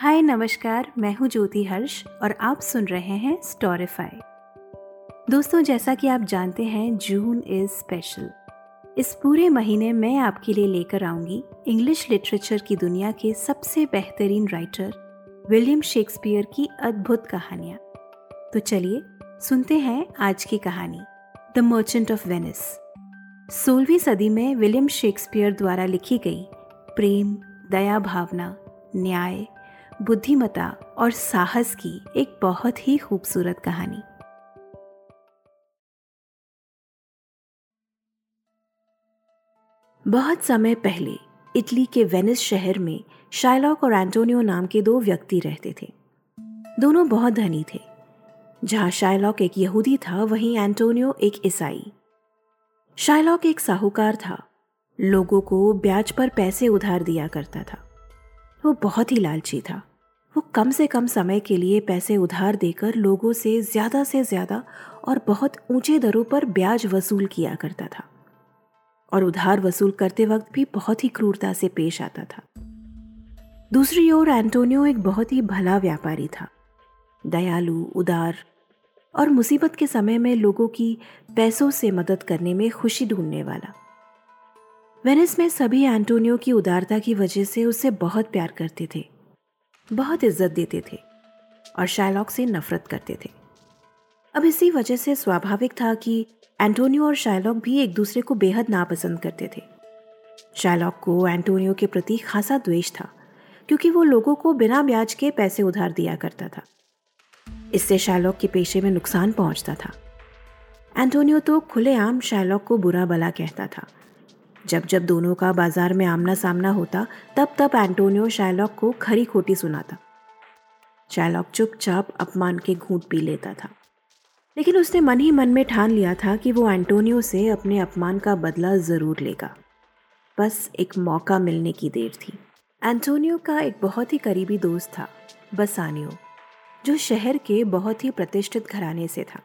हाय, नमस्कार। मैं हूँ ज्योति हर्ष और आप सुन रहे हैं स्टोरीफाई दोस्तों, जैसा कि आप जानते हैं जून इज़ स्पेशल इस पूरे महीने मैं आपके लिए लेकर आऊँगी इंग्लिश लिटरेचर की दुनिया के सबसे बेहतरीन राइटर विलियम शेक्सपियर की अद्भुत कहानियाँ। तो चलिए, सुनते हैं आज की कहानी द मर्चेंट ऑफ़ वेनिस सोलहवीं सदी में विलियम शेक्सपियर द्वारा लिखी गई प्रेम, दया भावना, न्याय बुद्धिमता और साहस की एक बहुत ही खूबसूरत कहानी। बहुत समय पहले, इटली के वेनिस शहर में शाइलॉक और एंटोनियो नाम के दो व्यक्ति रहते थे। दोनों बहुत धनी थे। जहाँ शाइलॉक एक यहूदी था, वहीं एंटोनियो एक ईसाई। शाइलॉक एक साहूकार था। लोगों को ब्याज पर पैसे उधार दिया करता था। वो बहुत ही लालची था। वो कम से कम समय के लिए पैसे उधार देकर लोगों से ज़्यादा से ज़्यादा और बहुत ऊँचे दरों पर ब्याज वसूल किया करता था। और उधार वसूल करते वक्त भी बहुत ही क्रूरता से पेश आता था। दूसरी ओर एंटोनियो एक बहुत ही भला व्यापारी था। दयालु, उदार और मुसीबत के समय में लोगों की पैसों से मदद करने में खुशी ढूँढने वाला। वेनिस में सभी एंटोनियो की उदारता की वजह से उसे बहुत प्यार करते थे। बहुत इज़्ज़त देते थे और शायलॉक से नफरत करते थे। अब इसी वजह से स्वाभाविक था कि एंटोनियो और शायलॉक भी एक दूसरे को बेहद नापसंद करते थे। शायलॉक को एंटोनियो के प्रति खासा द्वेष था, क्योंकि वो लोगों को बिना ब्याज के पैसे उधार दिया करता था। इससे शायलॉक के पेशे में नुकसान पहुँचता था। एंटोनियो तो खुलेआम शायलॉक को बुरा भला कहता था जब जब दोनों का बाज़ार में आमना सामना होता, तब तब एंटोनियो शायलॉक को खरी खोटी सुनाता। शायलॉक चुपचाप अपमान के घूंट पी लेता था। लेकिन उसने मन ही मन में ठान लिया था कि वो एंटोनियो से अपने अपमान का बदला ज़रूर लेगा। बस एक मौका मिलने की देर थी। एंटोनियो का एक बहुत ही करीबी दोस्त था, बसानियो, जो शहर के बहुत ही प्रतिष्ठित घराने से था।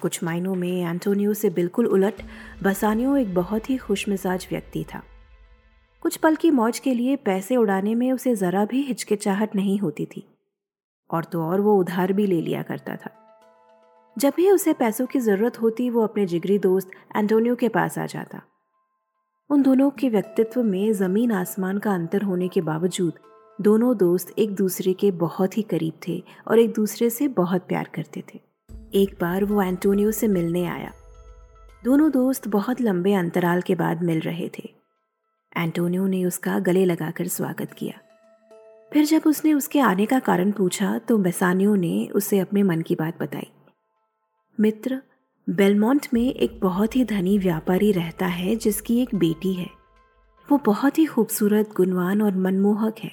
कुछ मायनों में एंटोनियो से बिल्कुल उलट, बसानियो एक बहुत ही खुशमिजाज व्यक्ति था। कुछ पल की मौज के लिए पैसे उड़ाने में उसे ज़रा भी हिचकिचाहट नहीं होती थी, और तो और वो उधार भी ले लिया करता था। जब भी उसे पैसों की ज़रूरत होती, वो अपने जिगरी दोस्त एंटोनियो के पास आ जाता। उन दोनों के व्यक्तित्व में ज़मीन आसमान का अंतर होने के बावजूद, दोनों दोस्त एक दूसरे के बहुत ही करीब थे और एक दूसरे से बहुत प्यार करते थे। एक बार वो एंटोनियो से मिलने आया। दोनों दोस्त बहुत लंबे अंतराल के बाद मिल रहे थे। एंटोनियो ने उसका गले लगाकर स्वागत किया। फिर जब उसने उसके आने का कारण पूछा तो बेसानियो ने उसे अपने मन की बात बताई। मित्र, बेलमोंट में एक बहुत ही धनी व्यापारी रहता है, जिसकी एक बेटी है। वो बहुत ही खूबसूरत, गुणवान और मनमोहक है।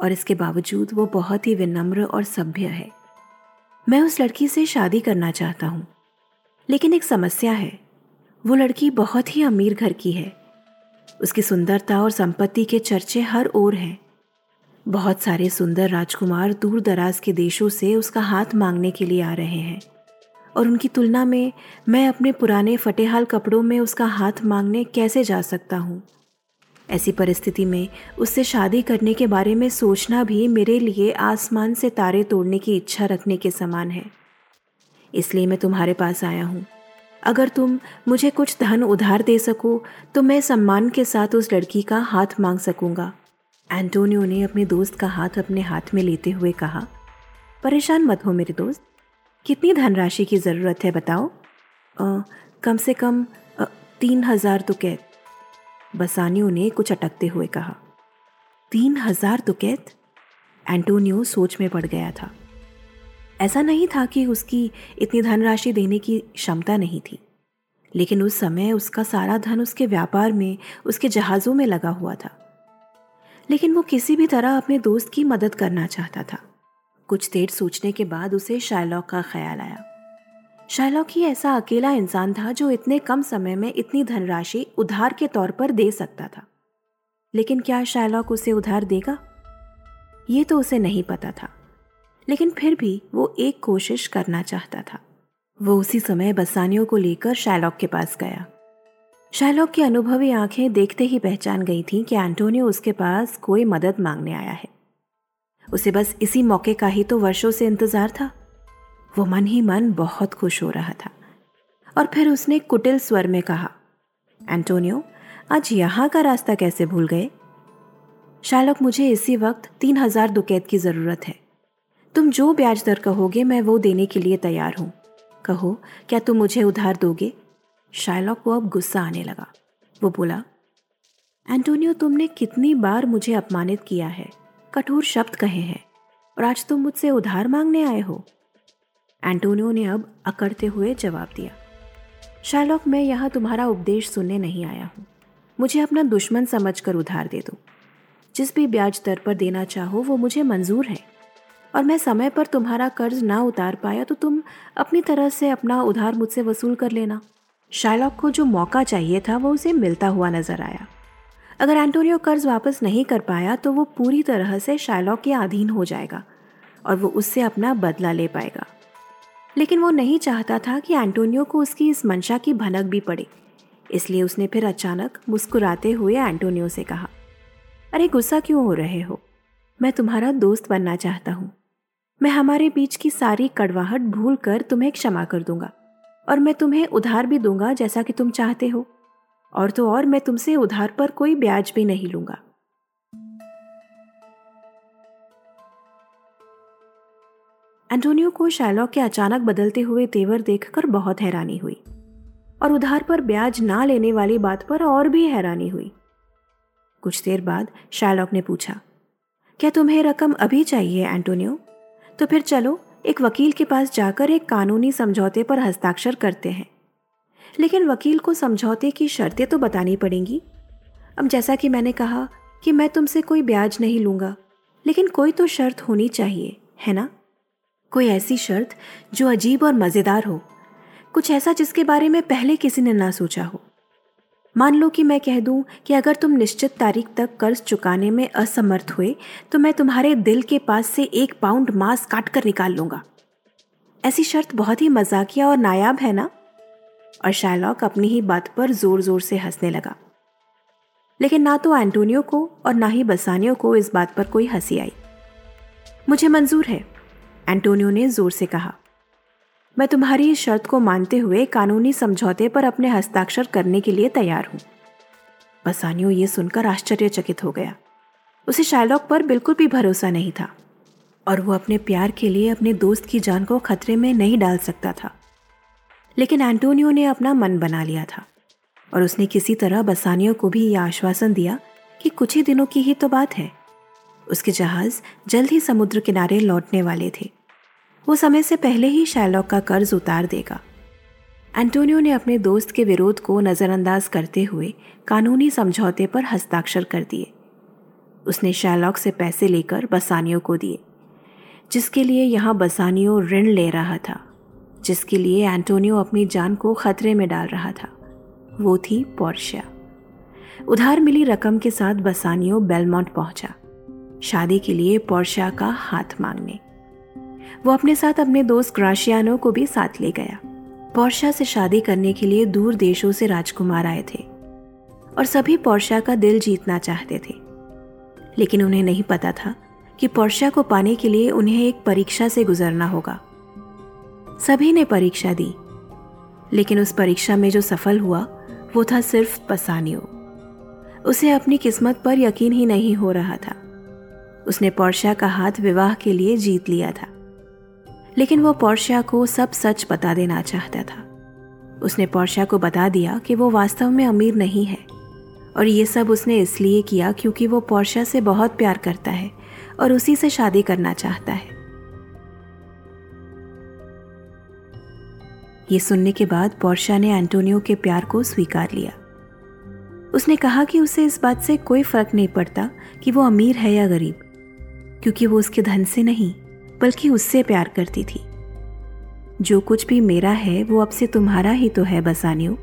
और इसके बावजूद वो बहुत ही विनम्र और सभ्य है। मैं उस लड़की से शादी करना चाहता हूँ। लेकिन एक समस्या है। वो लड़की बहुत ही अमीर घर की है। उसकी सुंदरता और संपत्ति के चर्चे हर ओर हैं। बहुत सारे सुंदर राजकुमार दूर दराज के देशों से उसका हाथ मांगने के लिए आ रहे हैं। और उनकी तुलना में मैं अपने पुराने फटेहाल कपड़ों में उसका हाथ मांगने कैसे जा सकता हूँ? ऐसी परिस्थिति में उससे शादी करने के बारे में सोचना भी मेरे लिए आसमान से तारे तोड़ने की इच्छा रखने के समान है। इसलिए मैं तुम्हारे पास आया हूँ। अगर तुम मुझे कुछ धन उधार दे सको तो मैं सम्मान के साथ उस लड़की का हाथ मांग सकूँगा। एंटोनियो ने अपने दोस्त का हाथ अपने हाथ में लेते हुए कहा परेशान मत हो मेरे दोस्त। कितनी धनराशि की ज़रूरत है बताओ? आ, कम से कम आ, तीन हज़ार तो कह बसानियों ने कुछ अटकते हुए कहा, तीन हज़ार दुकैत एंटोनियो सोच में पड़ गया था। ऐसा नहीं था कि उसकी इतनी धनराशि देने की क्षमता नहीं थी, लेकिन उस समय उसका सारा धन उसके व्यापार में, उसके जहाज़ों में लगा हुआ था। लेकिन वो किसी भी तरह अपने दोस्त की मदद करना चाहता था। कुछ देर सोचने के बाद उसे शायलॉक का ख्याल आया। शायलॉक ही ऐसा अकेला इंसान था जो इतने कम समय में इतनी धनराशि उधार के तौर पर दे सकता था। लेकिन क्या शायलॉक उसे उधार देगा? ये तो उसे नहीं पता था। लेकिन फिर भी वो एक कोशिश करना चाहता था। वो उसी समय बसानियों को लेकर शायलॉक के पास गया। शायलॉक की अनुभवी आँखें देखते ही पहचान गई थी कि एंटोनियो उसके पास कोई मदद मांगने आया है। उसे बस इसी मौके का ही तो वर्षों से इंतज़ार था। वो मन ही मन बहुत खुश हो रहा था। और फिर उसने कुटिल स्वर में कहा, एंटोनियो, आज यहाँ का रास्ता कैसे भूल गए? शालक, मुझे इसी वक्त तीन हज़ार दुकैत की ज़रूरत है। तुम जो ब्याज दर कहोगे, मैं वो देने के लिए तैयार हूँ। कहो, क्या तुम मुझे उधार दोगे? शायलॉक को अब गुस्सा आने लगा। वो बोला, एंटोनियो, तुमने कितनी बार मुझे अपमानित किया है। कठोर शब्द कहे हैं। और आज तुम मुझसे उधार मांगने आए हो। एंटोनियो ने अब अकड़ते हुए जवाब दिया शायलॉक मैं यहाँ तुम्हारा उपदेश सुनने नहीं आया हूँ। मुझे अपना दुश्मन समझकर उधार दे दो। जिस भी ब्याज दर पर देना चाहो, वो मुझे मंजूर है। और मैं समय पर तुम्हारा कर्ज ना उतार पाया तो तुम अपनी तरह से अपना उधार मुझसे वसूल कर लेना। शायलॉक को जो मौका चाहिए था, वो उसे मिलता हुआ नज़र आया। अगर एंटोनियो कर्ज वापस नहीं कर पाया तो वो पूरी तरह से शायलॉक के अधीन हो जाएगा और वो उससे अपना बदला ले पाएगा। लेकिन वो नहीं चाहता था कि एंटोनियो को उसकी इस मंशा की भनक भी पड़े। इसलिए उसने फिर अचानक मुस्कुराते हुए एंटोनियो से कहा, अरे गुस्सा क्यों हो रहे हो? मैं तुम्हारा दोस्त बनना चाहता हूँ। मैं हमारे बीच की सारी कड़वाहट भूल कर तुम्हें क्षमा कर दूँगा और मैं तुम्हें उधार भी दूँगा जैसा कि तुम चाहते हो। और तो और मैं तुमसे उधार पर कोई ब्याज भी नहीं लूँगा। एंटोनियो को शैलॉक के अचानक बदलते हुए तेवर देखकर बहुत हैरानी हुई और उधार पर ब्याज ना लेने वाली बात पर और भी हैरानी हुई। कुछ देर बाद शैलॉक ने पूछा, क्या तुम्हें रकम अभी चाहिए, एंटोनियो? तो फिर चलो, एक वकील के पास जाकर एक कानूनी समझौते पर हस्ताक्षर करते हैं। लेकिन वकील को समझौते की शर्तें तो बतानी पड़ेंगी। अब जैसा कि मैंने कहा कि मैं तुमसे कोई ब्याज नहीं लूँगा, लेकिन कोई तो शर्त होनी चाहिए, है ना? कोई ऐसी शर्त जो अजीब और मज़ेदार हो? कुछ ऐसा जिसके बारे में पहले किसी ने ना सोचा हो? मान लो कि मैं कह दूँ कि अगर तुम निश्चित तारीख तक कर्ज चुकाने में असमर्थ हुए तो मैं तुम्हारे दिल के पास से एक पाउंड मांस काट कर निकाल लूँगा। ऐसी शर्त बहुत ही मजाकिया और नायाब है ना? और शायलॉक अपनी ही बात पर ज़ोर ज़ोर से हंसने लगा। लेकिन ना तो एंटोनियो को और ना ही बसानियो को इस बात पर कोई हँसी आई। मुझे मंजूर है एंटोनियो ने ज़ोर से कहा, मैं तुम्हारी इस शर्त को मानते हुए कानूनी समझौते पर अपने हस्ताक्षर करने के लिए तैयार हूँ। बसानियो ये सुनकर आश्चर्यचकित हो गया। उसे शायलॉक पर बिल्कुल भी भरोसा नहीं था और वो अपने प्यार के लिए अपने दोस्त की जान को खतरे में नहीं डाल सकता था। लेकिन एंटोनियो ने अपना मन बना लिया था और उसने किसी तरह बसानियों को भी यह आश्वासन दिया कि कुछ ही दिनों की ही तो बात है। उसके जहाज़ जल्द ही समुद्र किनारे लौटने वाले थे। वो समय से पहले ही शैलॉक का कर्ज उतार देगा। एंटोनियो ने अपने दोस्त के विरोध को नज़रअंदाज करते हुए कानूनी समझौते पर हस्ताक्षर कर दिए। उसने शैलॉक से पैसे लेकर बसानियों को दिए, जिसके लिए यहाँ बसानियो ऋण ले रहा था, जिसके लिए एंटोनियो अपनी जान को खतरे में डाल रहा था। वो थी पोर्शिया उधार मिली रकम के साथ बसानियो बेलमोंट पहुँचा। शादी के लिए पोर्शिया का हाथ मांगने। वो अपने साथ अपने दोस्त ग्राशियानो को भी साथ ले गया। पोर्शा से शादी करने के लिए दूर देशों से राजकुमार आए थे और सभी पोर्शा का दिल जीतना चाहते थे। लेकिन उन्हें नहीं पता था कि पोर्शा को पाने के लिए उन्हें एक परीक्षा से गुजरना होगा। सभी ने परीक्षा दी, लेकिन उस परीक्षा में जो सफल हुआ, वो था सिर्फ़ पसानियो। उसे अपनी किस्मत पर यकीन ही नहीं हो रहा था। उसने पोर्शा का हाथ विवाह के लिए जीत लिया था। लेकिन वो पोर्शिया को सब सच बता देना चाहता था। उसने पोर्शिया को बता दिया कि वो वास्तव में अमीर नहीं है। और ये सब उसने इसलिए किया क्योंकि वो पोर्शिया से बहुत प्यार करता है और उसी से शादी करना चाहता है। ये सुनने के बाद पोर्शिया ने एंटोनियो के प्यार को स्वीकार लिया। उसने कहा कि उसे इस बात से कोई फ़र्क नहीं पड़ता कि वो अमीर है या गरीब। क्योंकि वो उसके धन से नहीं, बल्कि उससे प्यार करती थी। जो कुछ भी मेरा है, वो अब से तुम्हारा ही तो है, बसानियो।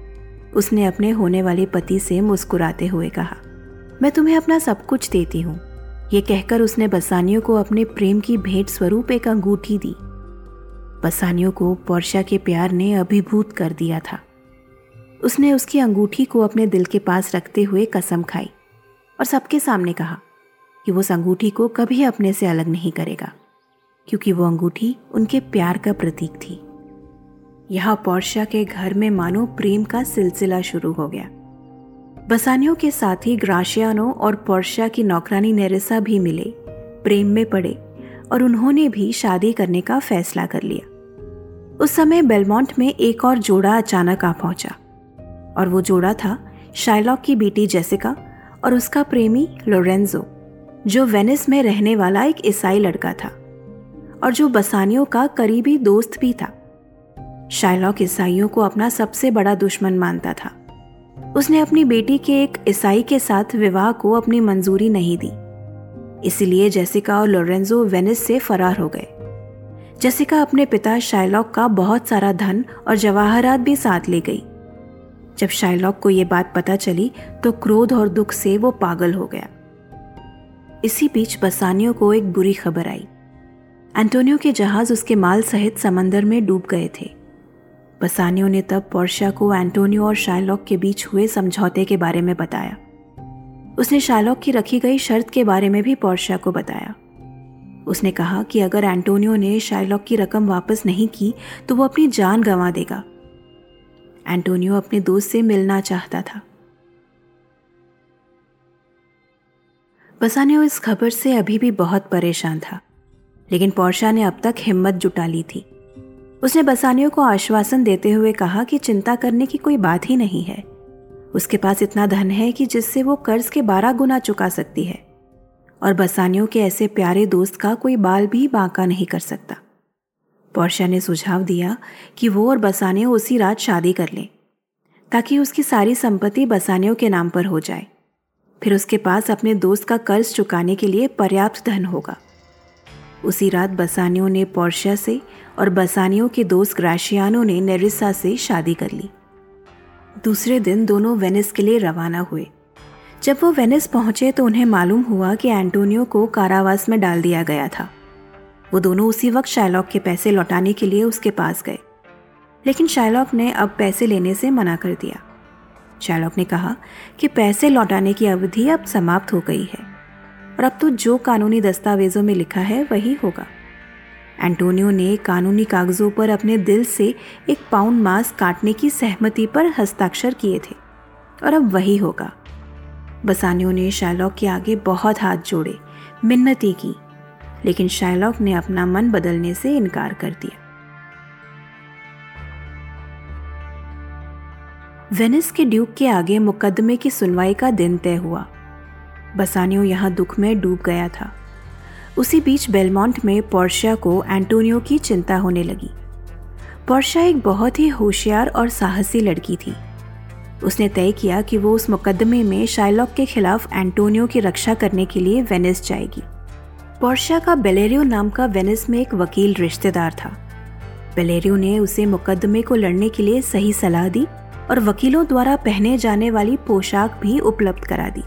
उसने अपने होने वाले पति से मुस्कुराते हुए कहा, मैं तुम्हें अपना सब कुछ देती हूँ। ये कहकर उसने बसानियों को अपने प्रेम की भेंट स्वरूप एक अंगूठी दी। बसानियों को पोर्शा के प्यार ने अभिभूत कर दिया था। उसने उसकी अंगूठी को अपने दिल के पास रखते हुए कसम खाई और सबके सामने कहा कि वो उस अंगूठी को कभी अपने से अलग नहीं करेगा, क्योंकि वो अंगूठी उनके प्यार का प्रतीक थी। यहाँ पोर्शिया के घर में मानो प्रेम का सिलसिला शुरू हो गया। बसानियों के साथ ही ग्राशियानो और पोर्शिया की नौकरानी नेरिसा भी मिले, प्रेम में पड़े और उन्होंने भी शादी करने का फैसला कर लिया। उस समय बेलमोंट में एक और जोड़ा अचानक आ पहुँचा और वो जोड़ा था शाइलॉक की बेटी जेसिका और उसका प्रेमी लोरेंजो। जो वेनिस में रहने वाला एक ईसाई लड़का था और जो बसानियों का करीबी दोस्त भी था। शाइलॉक ईसाइयों को अपना सबसे बड़ा दुश्मन मानता था। उसने अपनी बेटी के एक ईसाई के साथ विवाह को अपनी मंजूरी नहीं दी। इसलिए जेसिका और लोरेंजो वेनिस से फरार हो गए। जेसिका अपने पिता शाइलॉक का बहुत सारा धन और जवाहरात भी साथ ले गई। जब शाइलॉक को यह बात पता चली तो क्रोध और दुख से वो पागल हो गया। इसी बीच बसानियों को एक बुरी खबर आई। एंटोनियो के जहाज़ उसके माल सहित समंदर में डूब गए थे। बसानियों ने तब पोर्शा को एंटोनियो और शाइलॉक के बीच हुए समझौते के बारे में बताया। उसने शाइलॉक की रखी गई शर्त के बारे में भी पोर्शा को बताया। उसने कहा कि अगर एंटोनियो ने शाइलॉक की रकम वापस नहीं की तो वो अपनी जान गंवा देगा। एंटोनियो अपने दोस्त से मिलना चाहता था। बसानियो इस खबर से अभी भी बहुत परेशान था, लेकिन पोर्शा ने अब तक हिम्मत जुटा ली थी। उसने बसानियो को आश्वासन देते हुए कहा कि चिंता करने की कोई बात ही नहीं है। उसके पास इतना धन है कि जिससे वो कर्ज के बारह गुना चुका सकती है, और बसानियों के ऐसे प्यारे दोस्त का कोई बाल भी बांका नहीं कर सकता। पोर्शा ने सुझाव दिया कि वो और बसानियों उसी रात शादी कर लें, ताकि उसकी सारी संपत्ति बसानियों के नाम पर हो जाए। फिर उसके पास अपने दोस्त का कर्ज चुकाने के लिए पर्याप्त धन होगा। उसी रात बसानियों ने पोर्शिया से और बसानियों के दोस्त ग्राशियानो ने नेरिसा से शादी कर ली। दूसरे दिन दोनों वेनिस के लिए रवाना हुए। जब वो वेनिस पहुँचे तो उन्हें मालूम हुआ कि एंटोनियो को कारावास में डाल दिया गया था। वो दोनों उसी वक्त शाइलॉक के पैसे लौटाने के लिए उसके पास गए। लेकिन शाइलॉक ने अब पैसे लेने से मना कर दिया। शाइलॉक ने कहा कि पैसे लौटाने की अवधि अब समाप्त हो गई है और अब तो जो कानूनी दस्तावेजों में लिखा है वही होगा। एंटोनियो ने कानूनी कागजों पर अपने दिल से एक पाउंड मांस काटने की सहमति पर हस्ताक्षर किए थे और अब वही होगा। बसानियों ने शाइलॉक के आगे बहुत हाथ जोड़े, मिन्नती की, लेकिन शाइलॉक ने अपना मन बदलने से इनकार कर दिया। वेनिस के ड्यूक के आगे मुकदमे की सुनवाई का दिन तय हुआ। बसानियो यहाँ दुख में डूब गया था। उसी बीच बेलमोंट में पोर्शिया को एंटोनियो की चिंता होने लगी। पोर्शिया एक बहुत ही होशियार और साहसी लड़की थी। उसने तय किया कि वो उस मुकदमे में शाइलॉक के खिलाफ एंटोनियो की रक्षा करने के लिए वेनिस जाएगी। पोर्शिया का बेलेरियो नाम का वेनिस में एक वकील रिश्तेदार था। बेलेरियो ने उसे मुकदमे को लड़ने के लिए सही सलाह दी और वकीलों द्वारा पहने जाने वाली पोशाक भी उपलब्ध करा दी।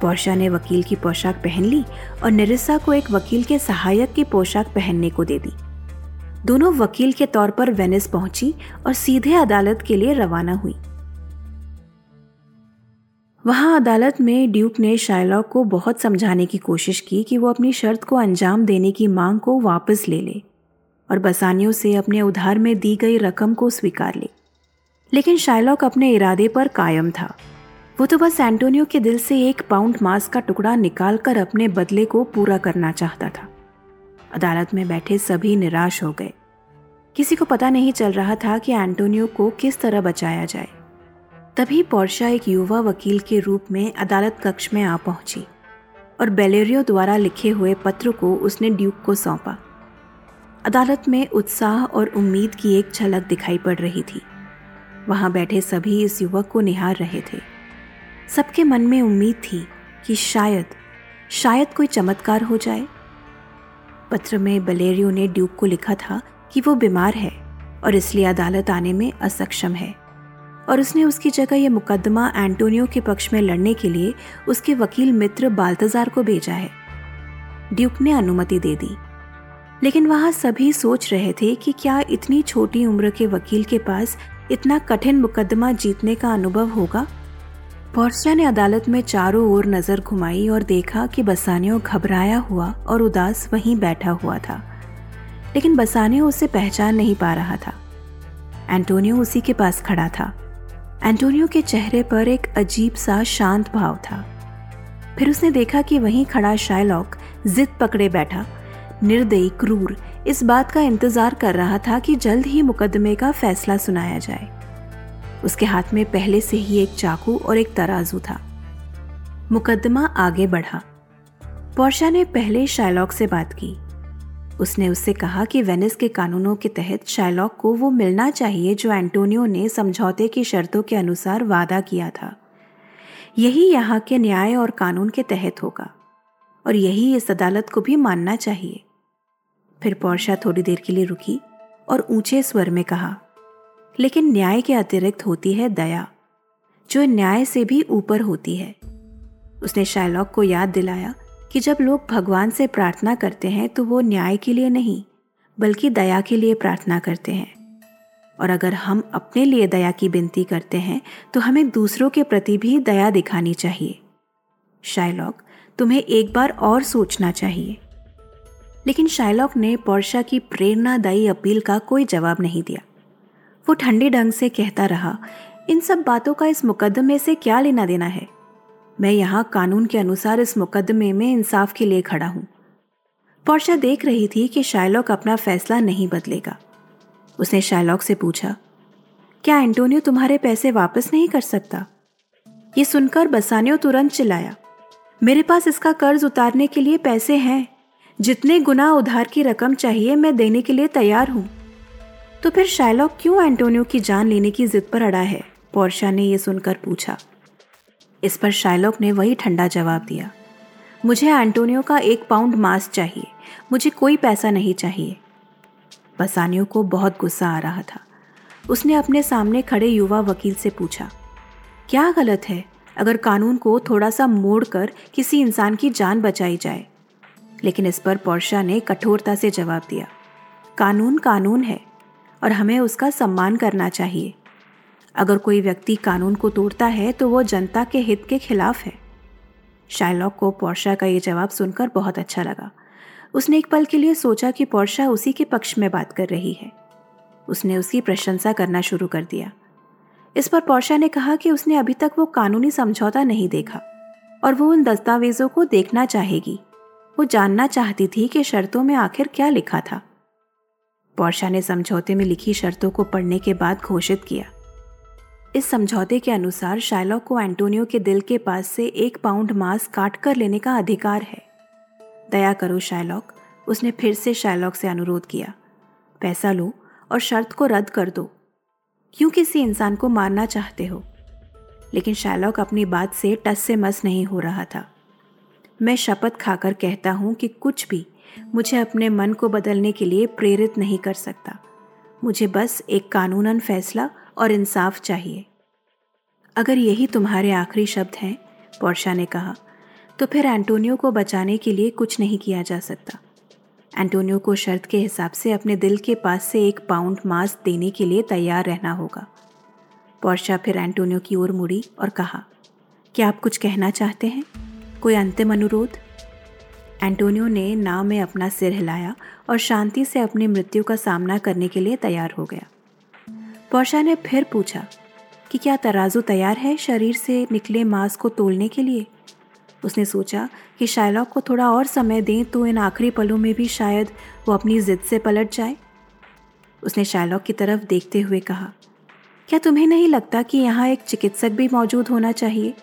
पोर्शा ने वकील की पोशाक पहन ली और निरिसा को एक वकील के सहायक की पोशाक पहनने को दे दी। दोनों वकील के तौर पर वेनिस पहुँची और सीधे अदालत के लिए रवाना हुई। वहाँ अदालत में ड्यूक ने शाइलॉक को बहुत समझाने की कोशिश की कि वो अपनी शर्त को अंजाम देने की मांग को वापस ले ले और बसानियों से अपने उधार में दी गई रकम को स्वीकार ले। लेकिन शाइलॉक अपने इरादे पर कायम था। वो तो बस एंटोनियो के दिल से एक पाउंड मांस का टुकड़ा निकालकर अपने बदले को पूरा करना चाहता था। अदालत में बैठे सभी निराश हो गए। किसी को पता नहीं चल रहा था कि एंटोनियो को किस तरह बचाया जाए। तभी पोर्शा एक युवा वकील के रूप में अदालत कक्ष में आ पहुँची और बेलेरियो द्वारा लिखे हुए पत्र को उसने ड्यूक को सौंपा। अदालत में उत्साह और उम्मीद की एक झलक दिखाई पड़ रही थी। वहाँ बैठे सभी इस युवक को निहार रहे थे। सबके मन में उम्मीद थी कि शायद शायद कोई चमत्कार हो जाए। पत्र में बलेरियो ने ड्यूक को लिखा था कि वो बीमार है और इसलिए अदालत आने में असक्षम है और उसने उसकी जगह यह मुकदमा एंटोनियो के पक्ष में लड़ने के लिए उसके वकील मित्र बाल्तजार को भेजा है। ड्यूक ने अनुमति दे दी। लेकिन वहाँ सभी सोच रहे थे कि क्या इतनी छोटी उम्र के वकील के पास इतना कठिन मुकदमा जीतने का अनुभव होगा? पोर्सिया ने अदालत में चारों ओर नज़र घुमाई और देखा कि बसानियो घबराया हुआ और उदास वहीं बैठा हुआ था। लेकिन बसानियो उसे पहचान नहीं पा रहा था। एंटोनियो उसी के पास खड़ा था। एंटोनियो के चेहरे पर एक अजीब सा शांत भाव था। फिर उसने देखा कि वहीं खड़ा शायलॉक जिद पकड़े बैठा निर्दयी, क्रूर, इस बात का इंतज़ार कर रहा था कि जल्द ही मुकदमे का फैसला सुनाया जाए। उसके हाथ में पहले से ही एक चाकू और एक तराजू था। मुकदमा आगे बढ़ा। पोर्शा ने पहले शायलॉक से बात की। उसने उससे कहा कि वेनिस के कानूनों के तहत शायलॉक को वो मिलना चाहिए जो एंटोनियो ने समझौते की शर्तों के अनुसार वादा किया था। यही यहाँ के न्याय और कानून के तहत होगा। और यही इस अदालत को भी मानना चाहिए। फिर पौर्षा थोड़ी देर के लिए रुकी और ऊँचे स्वर में कहा, लेकिन न्याय के अतिरिक्त होती है दया, जो न्याय से भी ऊपर होती है। उसने शायलॉक को याद दिलाया कि जब लोग भगवान से प्रार्थना करते हैं तो वो न्याय के लिए नहीं, बल्कि दया के लिए प्रार्थना करते हैं। और अगर हम अपने लिए दया की विनती करते हैं तो हमें दूसरों के प्रति भी दया दिखानी चाहिए। शायलॉक, तुम्हें एक बार और सोचना चाहिए। लेकिन शायलॉक ने पौर्षा की प्रेरणादायी अपील का कोई जवाब नहीं दिया। वो ठंडे ढंग से कहता रहा, इन सब बातों का इस मुकदमे से क्या लेना देना है? मैं यहाँ कानून के अनुसार इस मुकदमे में इंसाफ के लिए खड़ा हूँ। पौर्षा देख रही थी कि शायलॉक अपना फैसला नहीं बदलेगा। उसने शायलॉक से पूछा, क्या एंटोनियो तुम्हारे पैसे वापस नहीं कर सकता? ये सुनकर बसानियो तुरंत चिल्लाया, मेरे पास इसका कर्ज उतारने के लिए पैसे हैं। जितने गुना उधार की रकम चाहिए मैं देने के लिए तैयार हूँ। तो फिर शायलॉक क्यों एंटोनियो की जान लेने की जिद पर अड़ा है? पोर्शा ने यह सुनकर पूछा। इस पर शायलॉक ने वही ठंडा जवाब दिया। मुझे एंटोनियो का एक पाउंड मांस चाहिए। मुझे कोई पैसा नहीं चाहिए। बसानियो को बहुत गुस्सा आ रहा था। उसने अपने सामने खड़े युवा वकील से पूछा, क्या गलत है? अगर कानून को थोड़ा सा मोड़ कर किसी इंसान की जान बचाई जाए लेकिन इस पर पौर्षा ने कठोरता से जवाब दिया, कानून कानून है और हमें उसका सम्मान करना चाहिए। अगर कोई व्यक्ति कानून को तोड़ता है तो वो जनता के हित के खिलाफ है। शायलॉक को पौर्षा का ये जवाब सुनकर बहुत अच्छा लगा। उसने एक पल के लिए सोचा कि पौर्षा उसी के पक्ष में बात कर रही है। उसने उसकी प्रशंसा करना शुरू कर दिया। इस पर पौर्षा ने कहा कि उसने अभी तक वो कानूनी समझौता नहीं देखा और वो उन दस्तावेजों को देखना चाहेगी। वो जानना चाहती थी कि शर्तों में आखिर क्या लिखा था। पौर्षा ने समझौते में लिखी शर्तों को पढ़ने के बाद घोषित किया। इस समझौते के अनुसार शायलॉक को एंटोनियो के दिल के पास से एक पाउंड मांस काट कर लेने का अधिकार है। दया करो शायलॉक, उसने फिर से शायलॉक से अनुरोध किया। पैसा लो और शर्त को रद्द कर दो। क्यों किसी इंसान को मारना चाहते हो? लेकिन शायलॉक अपनी बात से टस से मस नहीं हो रहा था। मैं शपथ खाकर कहता हूँ कि कुछ भी मुझे अपने मन को बदलने के लिए प्रेरित नहीं कर सकता। मुझे बस एक कानूनन फैसला और इंसाफ चाहिए। अगर यही तुम्हारे आखिरी शब्द हैं पौर्षा ने कहा तो फिर एंटोनियो को बचाने के लिए कुछ नहीं किया जा सकता। एंटोनियो को शर्त के हिसाब से अपने दिल के पास से एक पाउंड मांस देने के लिए तैयार रहना होगा। पौर्षा फिर एंटोनियो की ओर मुड़ी और कहा, क्या आप कुछ कहना चाहते हैं? कोई अंतिम अनुरोध? एंटोनियो ने नाव में अपना सिर हिलाया और शांति से अपनी मृत्यु का सामना करने के लिए तैयार हो गया। पौषा ने फिर पूछा कि क्या तराजू तैयार है शरीर से निकले मांस को तोलने के लिए? उसने सोचा कि शायलॉक को थोड़ा और समय दें तो इन आखिरी पलों में भी शायद वो अपनी जिद से पलट जाए। उसने शायलॉक की तरफ़ देखते हुए कहा, क्या तुम्हें नहीं लगता कि यहाँ एक चिकित्सक भी मौजूद होना चाहिए?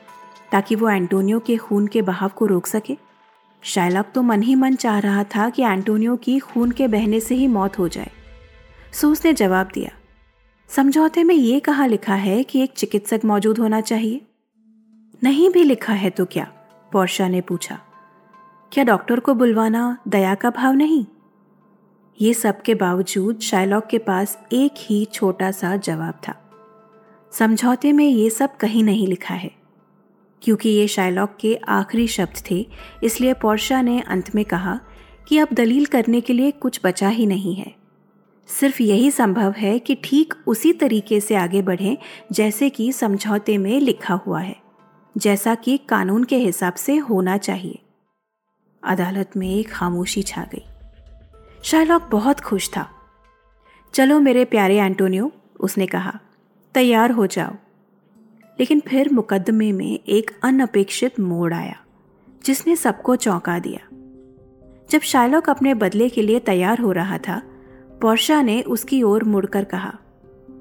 ताकि वो एंटोनियो के खून के बहाव को रोक सके। शायलॉक तो मन ही मन चाह रहा था कि एंटोनियो की खून के बहने से ही मौत हो जाए। सो उसने जवाब दिया, समझौते में ये कहा लिखा है कि एक चिकित्सक मौजूद होना चाहिए। नहीं भी लिखा है तो क्या? पौर्षा ने पूछा, क्या डॉक्टर को बुलवाना दया का भाव नहीं? ये सब के बावजूद शायलॉक के पास एक ही छोटा सा जवाब था, समझौते में ये सब कहीं नहीं लिखा है। क्योंकि ये शायलॉक के आखिरी शब्द थे, इसलिए पौर्षा ने अंत में कहा कि अब दलील करने के लिए कुछ बचा ही नहीं है। सिर्फ़ यही संभव है कि ठीक उसी तरीके से आगे बढ़ें, जैसे कि समझौते में लिखा हुआ है, जैसा कि कानून के हिसाब से होना चाहिए। अदालत में एक खामोशी छा गई। शायलॉक बहुत खुश था। चलो मेरे प्यारे एंटोनियो, उसने कहा, तैयार हो जाओ। लेकिन फिर मुकदमे में एक अनअपेक्षित मोड़ आया, जिसने सबको चौंका दिया। जब शायलॉक अपने बदले के लिए तैयार हो रहा था, पोर्शा ने उसकी ओर मुड़कर कहा,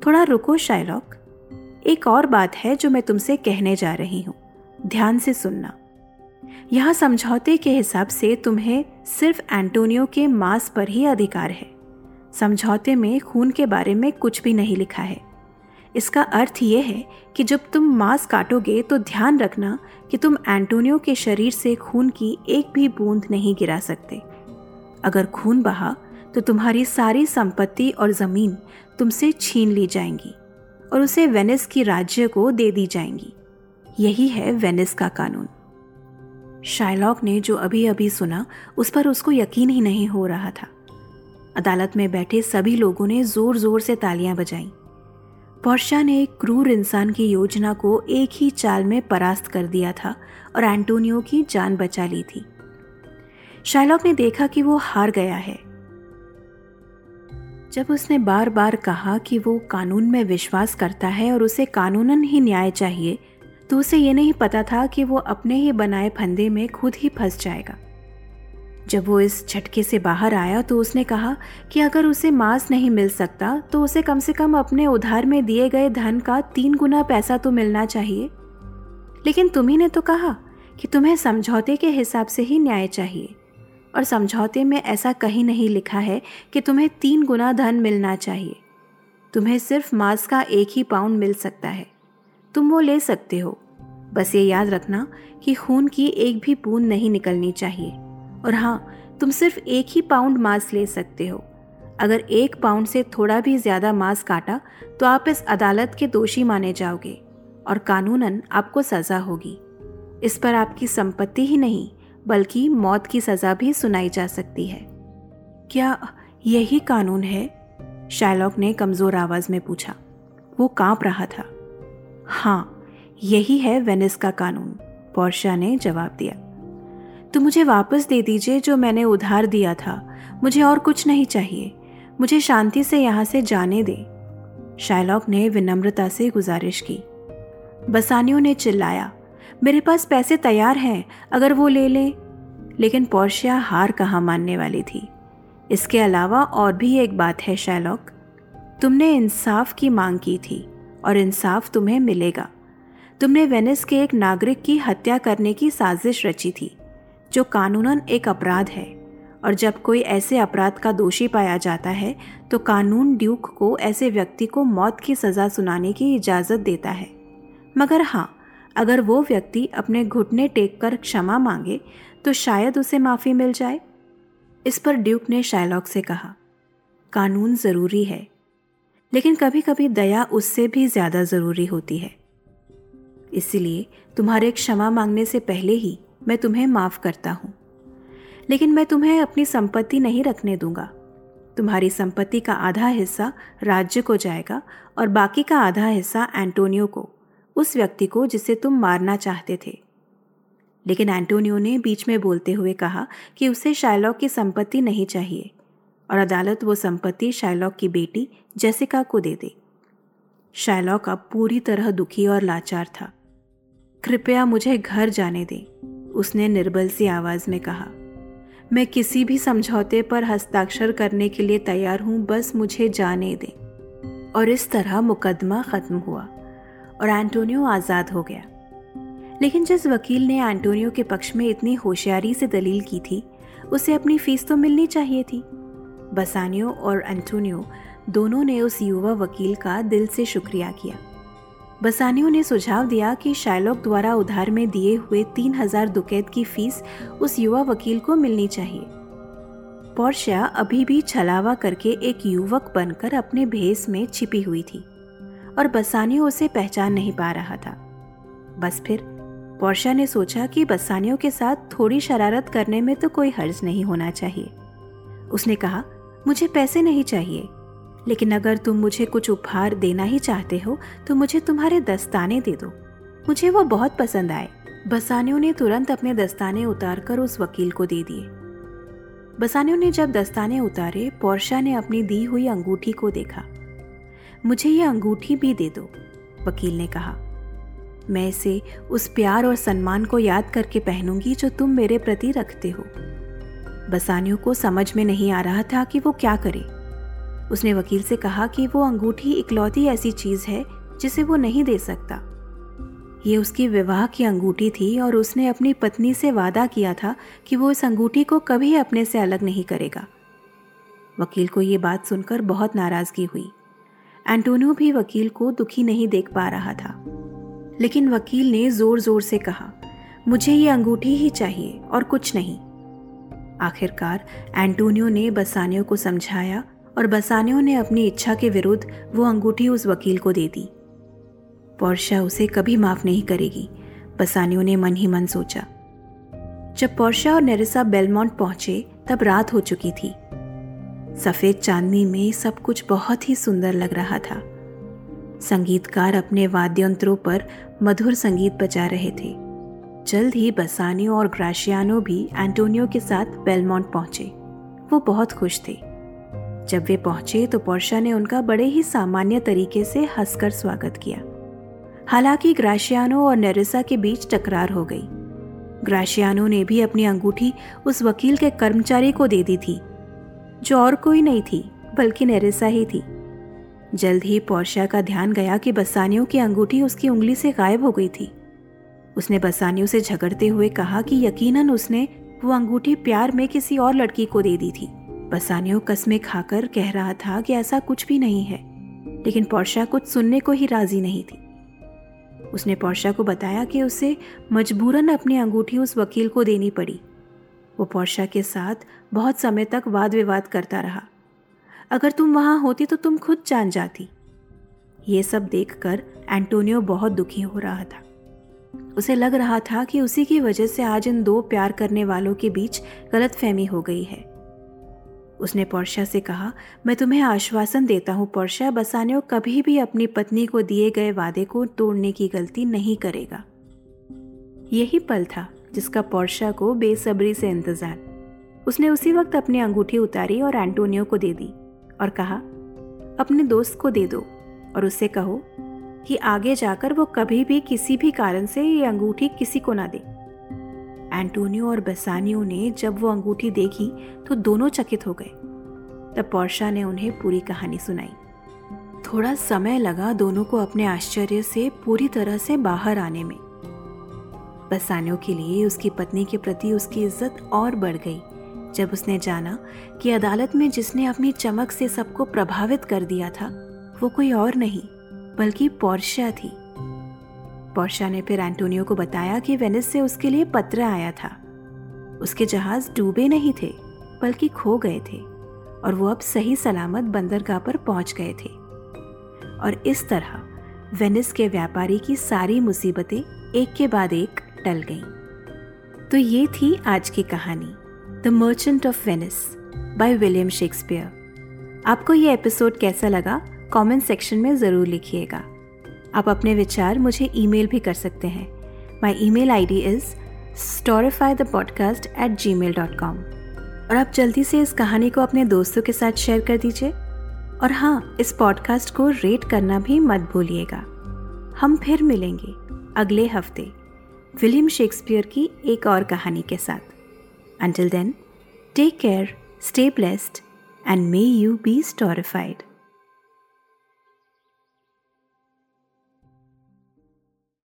थोड़ा रुको शायलॉक। एक और बात है जो मैं तुमसे कहने जा रही हूँ, ध्यान से सुनना। यहाँ समझौते के हिसाब से तुम्हें सिर्फ़ एंटोनियो के मांस पर ही अधिकार है। समझौते में खून के बारे में कुछ भी नहीं लिखा है। इसका अर्थ यह है कि जब तुम मांस काटोगे तो ध्यान रखना कि तुम एंटोनियो के शरीर से खून की एक भी बूंद नहीं गिरा सकते। अगर खून बहा तो तुम्हारी सारी संपत्ति और ज़मीन तुमसे छीन ली जाएँगी और उसे वेनिस की राज्य को दे दी जाएँगी। यही है वेनिस का कानून। शाइलॉक ने जो अभी अभी सुना, उस पर उसको यकीन ही नहीं हो रहा था। अदालत में बैठे सभी लोगों ने ज़ोर ज़ोर से तालियाँ बजाईं। पोर्शा ने एक क्रूर इंसान की योजना को एक ही चाल में परास्त कर दिया था और एंटोनियो की जान बचा ली थी। शाइलॉक ने देखा कि वो हार गया है। जब उसने बार बार कहा कि वो कानून में विश्वास करता है और उसे कानूनन ही न्याय चाहिए तो उसे ये नहीं पता था कि वो अपने ही बनाए फंदे में खुद ही फंस जाएगा। जब वो इस झटके से बाहर आया तो उसने कहा कि अगर उसे मांस नहीं मिल सकता तो उसे कम से कम अपने उधार में दिए गए धन का तीन गुना पैसा तो मिलना चाहिए। लेकिन तुम्ही ने तो कहा कि तुम्हें समझौते के हिसाब से ही न्याय चाहिए। और समझौते में ऐसा कहीं नहीं लिखा है कि तुम्हें तीन गुना धन मिलना चाहिए। तुम्हें सिर्फ़ मांस का एक ही पाउंड मिल सकता है। तुम वो ले सकते हो। बस ये याद रखना कि खून की एक भी बूंद नहीं निकलनी चाहिए। और हाँ तुम सिर्फ़ एक ही पाउंड मांस ले सकते हो। अगर एक पाउंड से थोड़ा भी ज़्यादा मांस काटा तो आप इस अदालत के दोषी माने जाओगे और कानूनन आपको सज़ा होगी। इस पर आपकी संपत्ति ही नहीं, बल्कि मौत की सज़ा भी सुनाई जा सकती है। क्या यही कानून है? शायलॉक ने कमज़ोर आवाज़ में पूछा। वो काँप रहा था। हाँ यही है वेनिस का कानून पोर्शा ने जवाब दिया। तो मुझे वापस दे दीजिए जो मैंने उधार दिया था। मुझे और कुछ नहीं चाहिए। मुझे शांति से यहाँ से जाने दे। शायलॉक ने विनम्रता से गुजारिश की। बसानियों ने चिल्लाया, मेरे पास पैसे तैयार हैं, अगर वो ले लें। लेकिन पोर्शिया हार कहाँ मानने वाली थी। इसके अलावा और भी एक बात है शैलॉक तुमने इंसाफ की मांग की थी, और इंसाफ तुम्हें मिलेगा। तुमने वेनिस के एक नागरिक की हत्या करने की साजिश रची थी। जो कानूनन एक अपराध है। और जब कोई ऐसे अपराध का दोषी पाया जाता है तो कानून ड्यूक को ऐसे व्यक्ति को मौत की सज़ा सुनाने की इजाज़त देता है। मगर हाँ अगर वो व्यक्ति अपने घुटने टेक कर क्षमा मांगे तो शायद उसे माफ़ी मिल जाए। इस पर ड्यूक ने शायलॉक से कहा, कानून ज़रूरी है, लेकिन कभी कभी दया उससे भी ज़्यादा ज़रूरी होती है। इसलिए तुम्हारे क्षमा मांगने से पहले ही मैं तुम्हें माफ़ करता हूँ। लेकिन मैं तुम्हें अपनी संपत्ति नहीं रखने दूँगा। तुम्हारी संपत्ति का आधा हिस्सा राज्य को जाएगा और बाकी का आधा हिस्सा एंटोनियो को, उस व्यक्ति को जिसे तुम मारना चाहते थे। लेकिन एंटोनियो ने बीच में बोलते हुए कहा कि उसे शायलॉक की संपत्ति नहीं चाहिए और अदालत वो संपत्ति शायलॉक की बेटी जेसिका को दे दे। शायलॉक अब पूरी तरह दुखी और लाचार था। कृपया मुझे घर जाने दें। उसने निर्बल सी आवाज़ में कहा, मैं किसी भी समझौते पर हस्ताक्षर करने के लिए तैयार हूँ, बस मुझे जाने दे। और इस तरह मुकदमा ख़त्म हुआ और एंटोनियो आज़ाद हो गया। लेकिन जिस वकील ने एंटोनियो के पक्ष में इतनी होशियारी से दलील की थी, उसे अपनी फ़ीस तो मिलनी चाहिए थी। बसानियो और एंटोनियो दोनों ने उस युवा वकील का दिल से शुक्रिया किया। बसानियों ने सुझाव दिया कि शायलॉक द्वारा उधार में दिए हुए तीन हज़ार दुकैत की फ़ीस उस युवा वकील को मिलनी चाहिए। पोर्शिया अभी भी छलावा करके एक युवक बनकर अपने भेस में छिपी हुई थी और बसानियों उसे पहचान नहीं पा रहा था। बस फिर पोर्शिया ने सोचा कि बसानियों के साथ थोड़ी शरारत करने में तो कोई हर्ज नहीं होना चाहिए। उसने कहा, मुझे पैसे नहीं चाहिए। लेकिन अगर तुम मुझे कुछ उपहार देना ही चाहते हो तो मुझे तुम्हारे दस्ताने दे दो। मुझे वो बहुत पसंद आए। बसानियों ने तुरंत अपने दस्ताने उतारकर उस वकील को दे दिए। बसानियों ने जब दस्ताने उतारे, पोर्शा ने अपनी दी हुई अंगूठी को देखा। मुझे ये अंगूठी भी दे दो, वकील ने कहा। मैं इसे उस प्यार और सम्मान को याद करके पहनूँगी जो तुम मेरे प्रति रखते हो। बसानियों को समझ में नहीं आ रहा था कि वो क्या करे। उसने वकील से कहा कि वो अंगूठी इकलौती ऐसी चीज़ है जिसे वो नहीं दे सकता। ये उसकी विवाह की अंगूठी थी और उसने अपनी पत्नी से वादा किया था कि वो इस अंगूठी को कभी अपने से अलग नहीं करेगा। वकील को ये बात सुनकर बहुत नाराज़गी हुई। एंटोनियो भी वकील को दुखी नहीं देख पा रहा था। लेकिन वकील ने ज़ोर ज़ोर से कहा, मुझे ये अंगूठी ही चाहिए और कुछ नहीं। आखिरकार एंटोनियो ने बसानियों को समझाया और बसानियों ने अपनी इच्छा के विरुद्ध वो अंगूठी उस वकील को दे दी। पोर्शा उसे कभी माफ़ नहीं करेगी, बसानियों ने मन ही मन सोचा। जब पोर्शा और नेरिसा बेलमोंट पहुँचे, तब रात हो चुकी थी। सफ़ेद चांदनी में सब कुछ बहुत ही सुंदर लग रहा था। संगीतकार अपने वाद्यंत्रों पर मधुर संगीत बजा रहे थे। जल्द ही बसानियो और ग्राशियानो भी एंटोनियो के साथ बेलमोंट पहुँचे। वो बहुत खुश थे। जब वे पहुँचे तो पोर्शा ने उनका बड़े ही सामान्य तरीके से हंसकर स्वागत किया। हालाँकि ग्राशियानो और नेरिसा के बीच टकरार हो गई। ग्राशियानो ने भी अपनी अंगूठी उस वकील के कर्मचारी को दे दी थी, जो और कोई नहीं थी, बल्कि नेरिसा ही थी। जल्द ही पौर्शा का ध्यान गया कि बसानियों की अंगूठी उसकी उंगली से गायब हो गई थी। उसने बसानियों से झगड़ते हुए कहा कि यकीनन उसने वो अंगूठी प्यार में किसी और लड़की को दे दी थी। बसानियों कस्में खाकर कह रहा था कि ऐसा कुछ भी नहीं है, लेकिन पौर्शा कुछ सुनने को ही राज़ी नहीं थी। उसने पौर्शा को बताया कि उसे मजबूरन अपनी अंगूठी उस वकील को देनी पड़ी। वो पौर्शा के साथ बहुत समय तक वाद विवाद करता रहा। अगर तुम वहाँ होती तो तुम खुद जान जाती। ये सब देखकर एंटोनियो बहुत दुखी हो रहा था। उसे लग रहा था कि उसी की वजह से आज इन दो प्यार करने वालों के बीच गलतफहमी हो गई है। उसने पोर्शा से कहा, मैं तुम्हें आश्वासन देता हूँ, पोर्शा, बसानियो कभी भी अपनी पत्नी को दिए गए वादे को तोड़ने की गलती नहीं करेगा। यही पल था, जिसका पोर्शा को बेसब्री से इंतज़ार। उसने उसी वक्त अपनी अंगूठी उतारी और एंटोनियो को दे दी और कहा, अपने दोस्त को दे दो। और उससे कहो कि आगे जाकर वो कभी भी किसी भी कारण से ये अंगूठी किसी को ना दे। एंटोनियो और बसानियो ने जब वो अंगूठी देखी तो दोनों चकित हो गए। तब पौर्शा ने उन्हें पूरी कहानी सुनाई। थोड़ा समय लगा दोनों को अपने आश्चर्य से पूरी तरह से बाहर आने में। बसानियों के लिए उसकी पत्नी के प्रति उसकी इज़्ज़त और बढ़ गई, जब उसने जाना कि अदालत में जिसने अपनी चमक से सबको प्रभावित कर दिया था, वो कोई और नहीं, बल्कि पोर्शा थी। पोर्शा ने फिर एंटोनियो को बताया कि वेनिस से उसके लिए पत्र आया था। उसके जहाज़ डूबे नहीं थे, बल्कि खो गए थे और वो अब सही सलामत बंदरगाह पर पहुँच गए थे। और इस तरह वेनिस के व्यापारी की सारी मुसीबतें एक के बाद एक टल गईं। तो ये थी आज की कहानी the merchant of Venice by William Shakespeare आपको ये एपिसोड कैसा लगा? कमेंट सेक्शन में ज़रूर लिखिएगा। आप अपने विचार मुझे ईमेल भी कर सकते हैं। My email I D is Storify the podcast at Gmail dot com और आप जल्दी से इस कहानी को अपने दोस्तों के साथ शेयर कर दीजिए। और हाँ इस पॉडकास्ट को रेट करना भी मत भूलिएगा। हम फिर मिलेंगे अगले हफ़्ते विलियम शेक्सपियर की एक और कहानी के साथ। Until then take care stay blessed, and may you be storified.